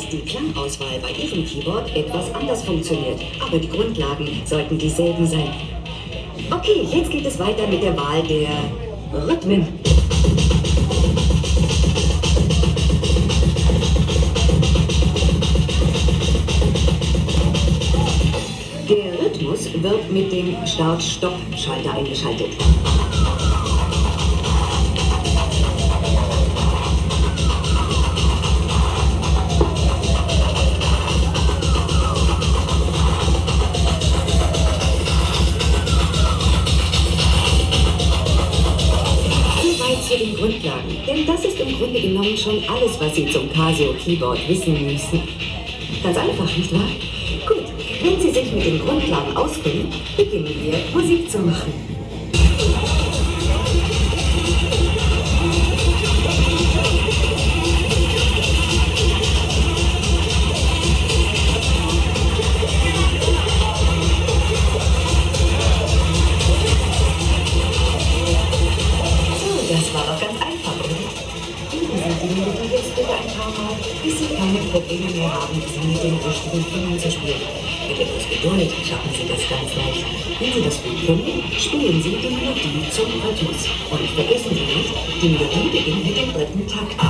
dass die Klangauswahl bei Ihrem Keyboard etwas anders funktioniert, aber die Grundlagen sollten dieselben sein. Okay, jetzt geht es weiter mit der Wahl der Rhythmen. Der Rhythmus wird mit dem Start-Stopp-Schalter eingeschaltet. Schon alles, was Sie zum Casio Keyboard wissen müssen. Ganz einfach, nicht wahr? Gut, wenn Sie sich mit den Grundlagen auskennen, beginnen wir Musik zu machen. Rhythmus. Und vergessen Sie nicht, die Melodie beginnt mit dem dritten Takt.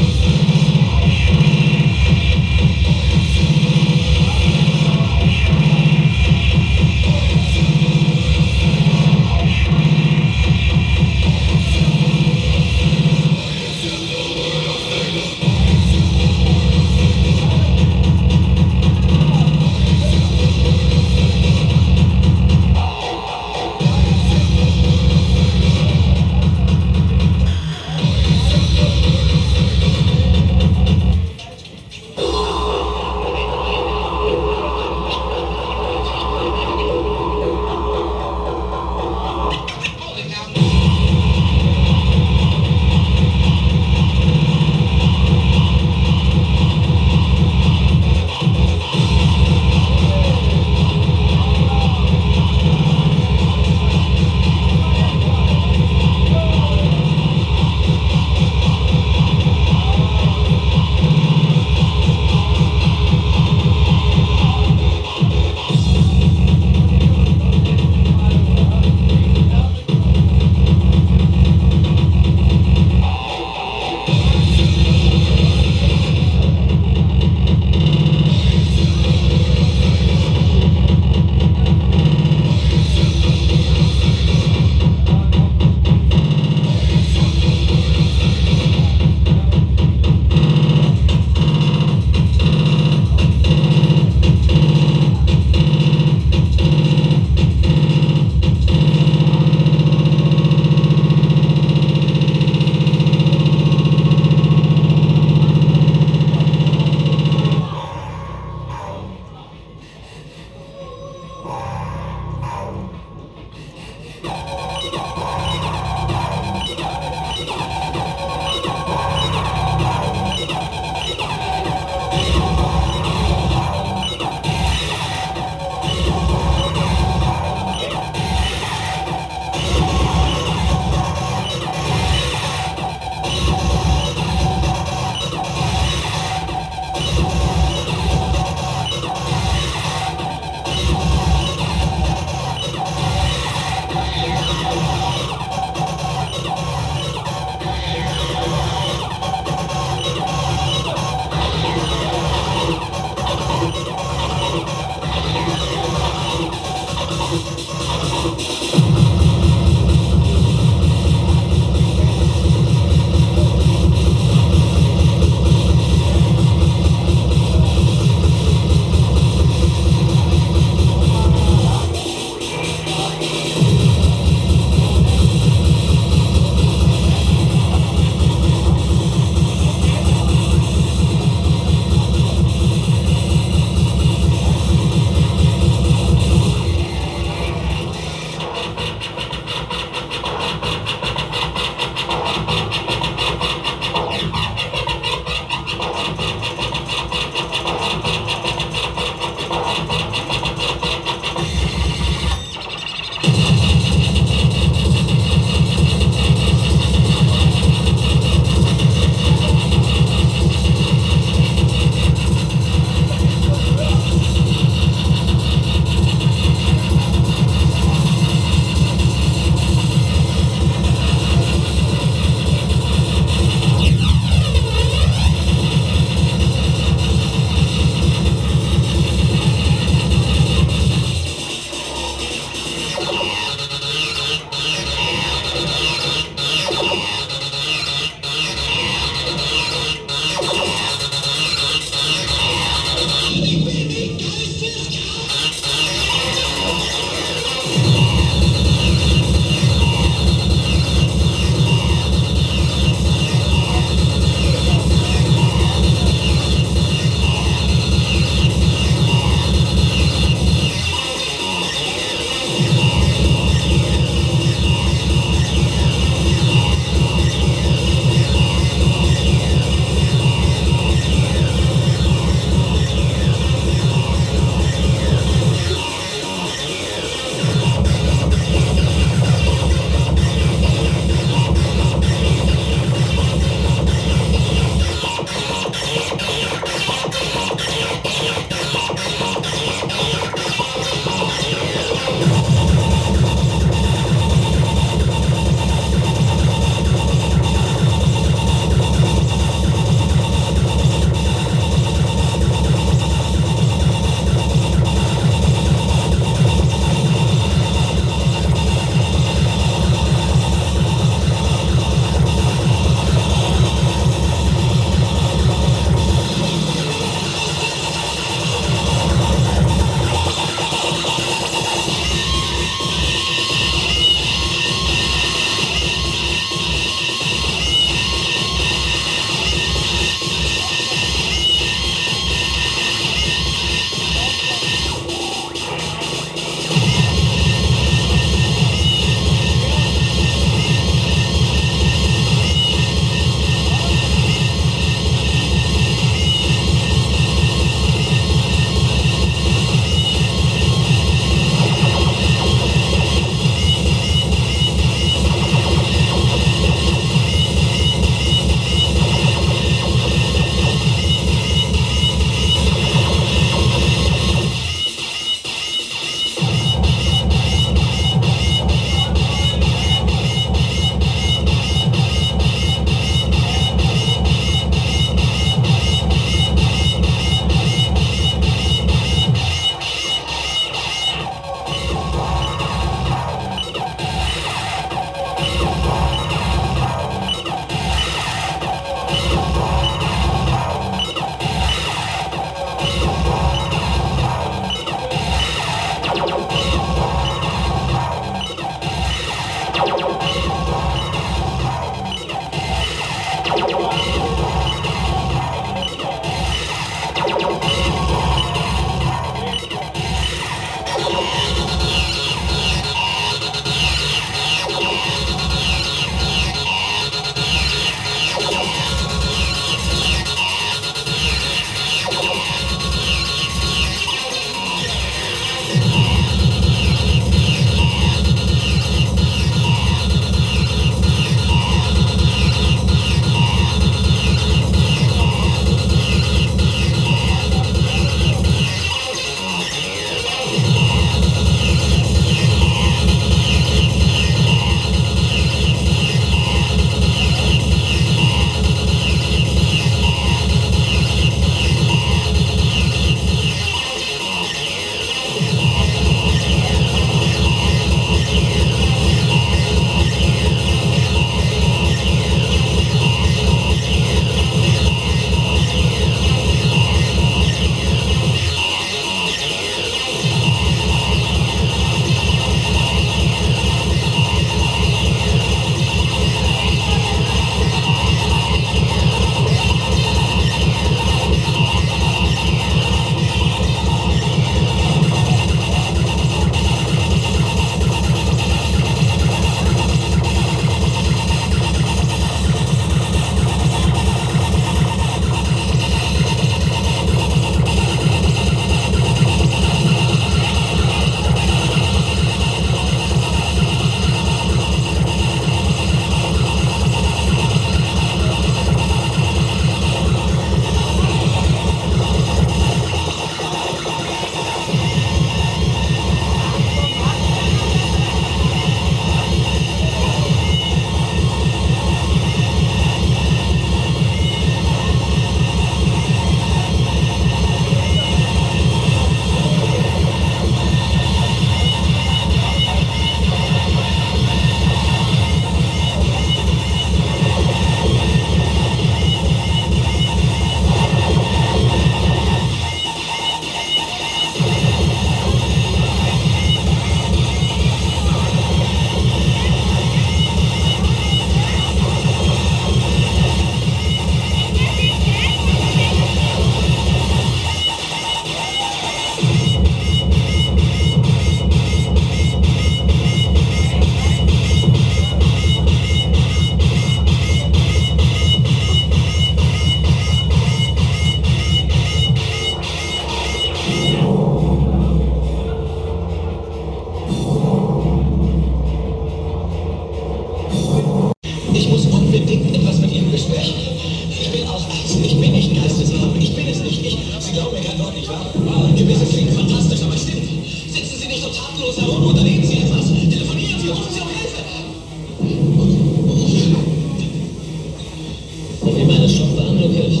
Ich nehme eine Stoffbehandlung hin.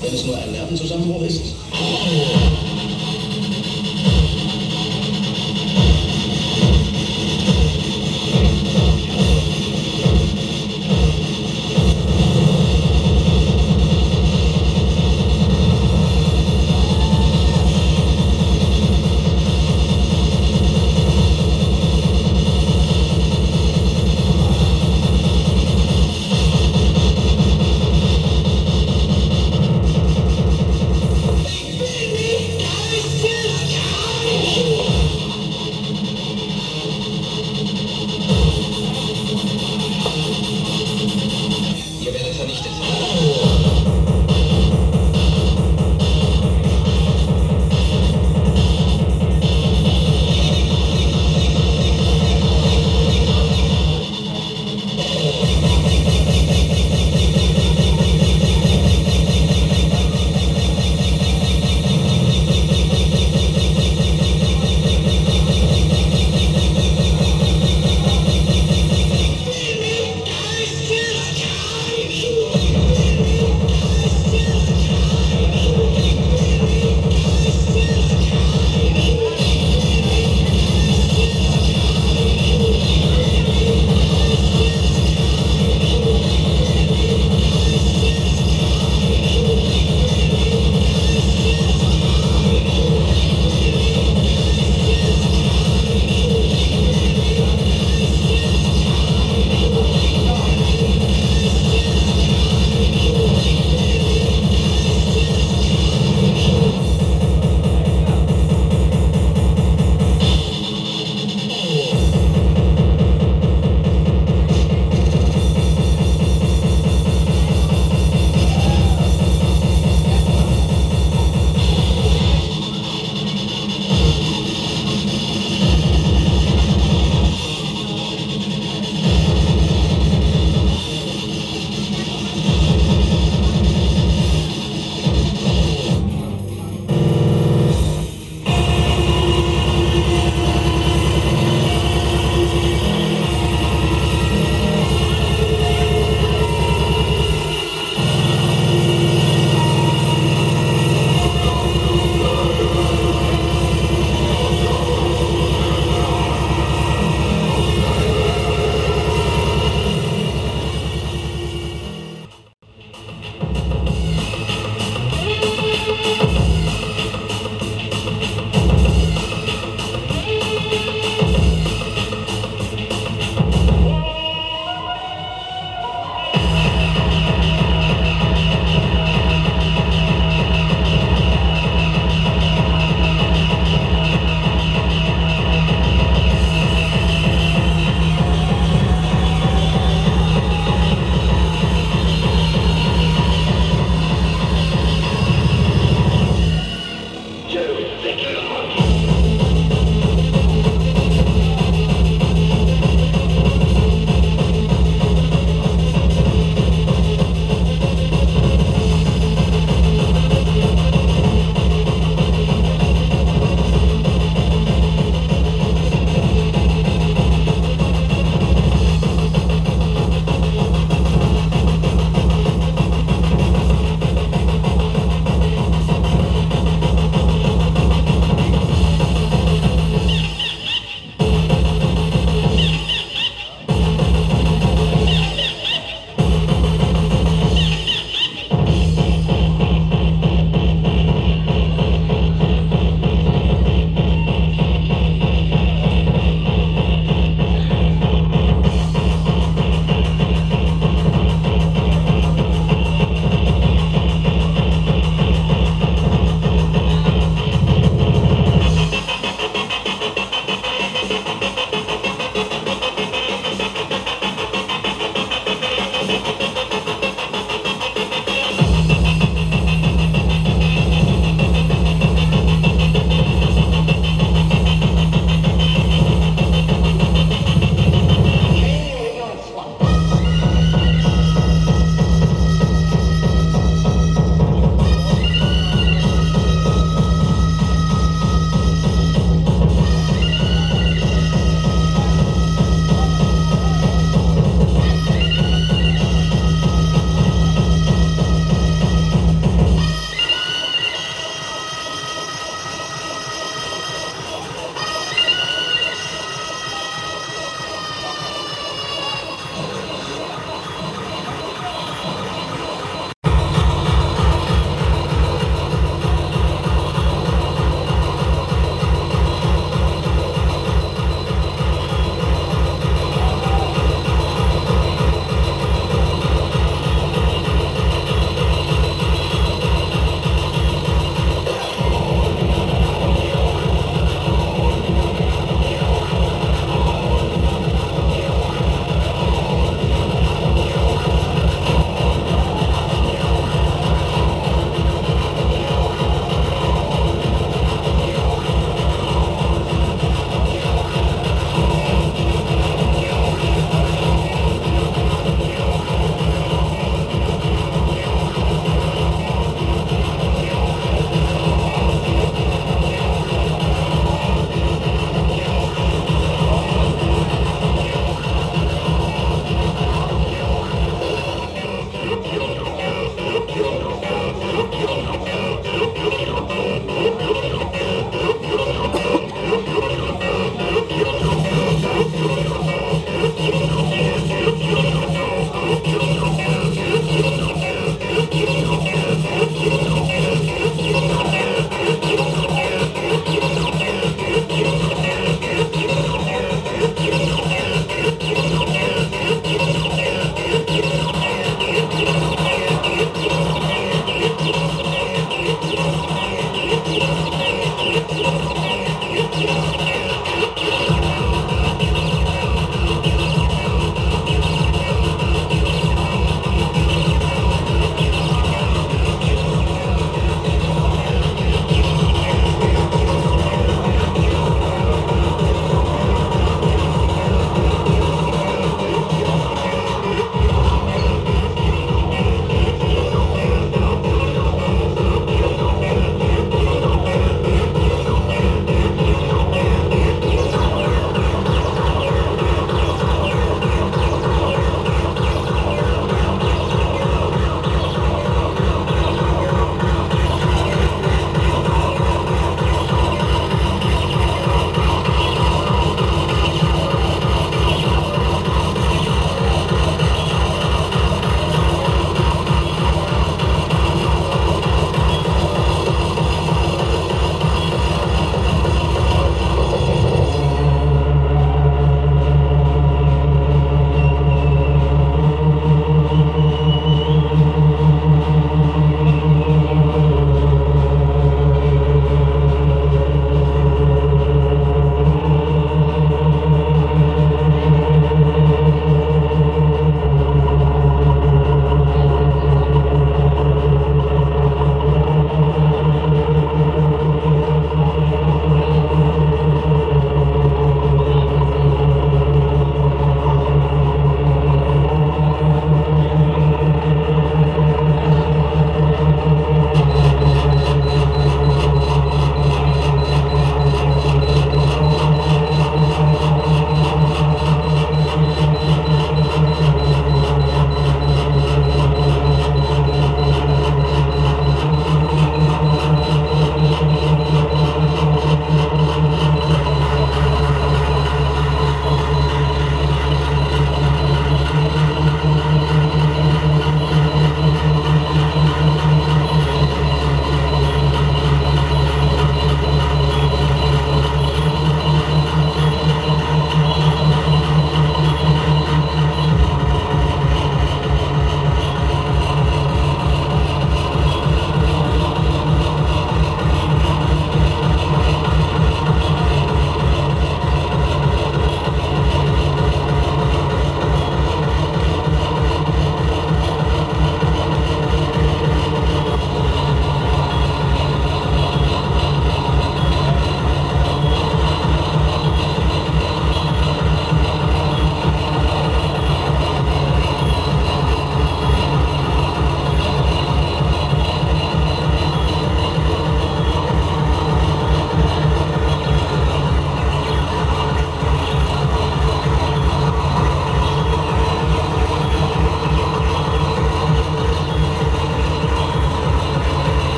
Wenn es nur ein Nervenzusammenbruch ist.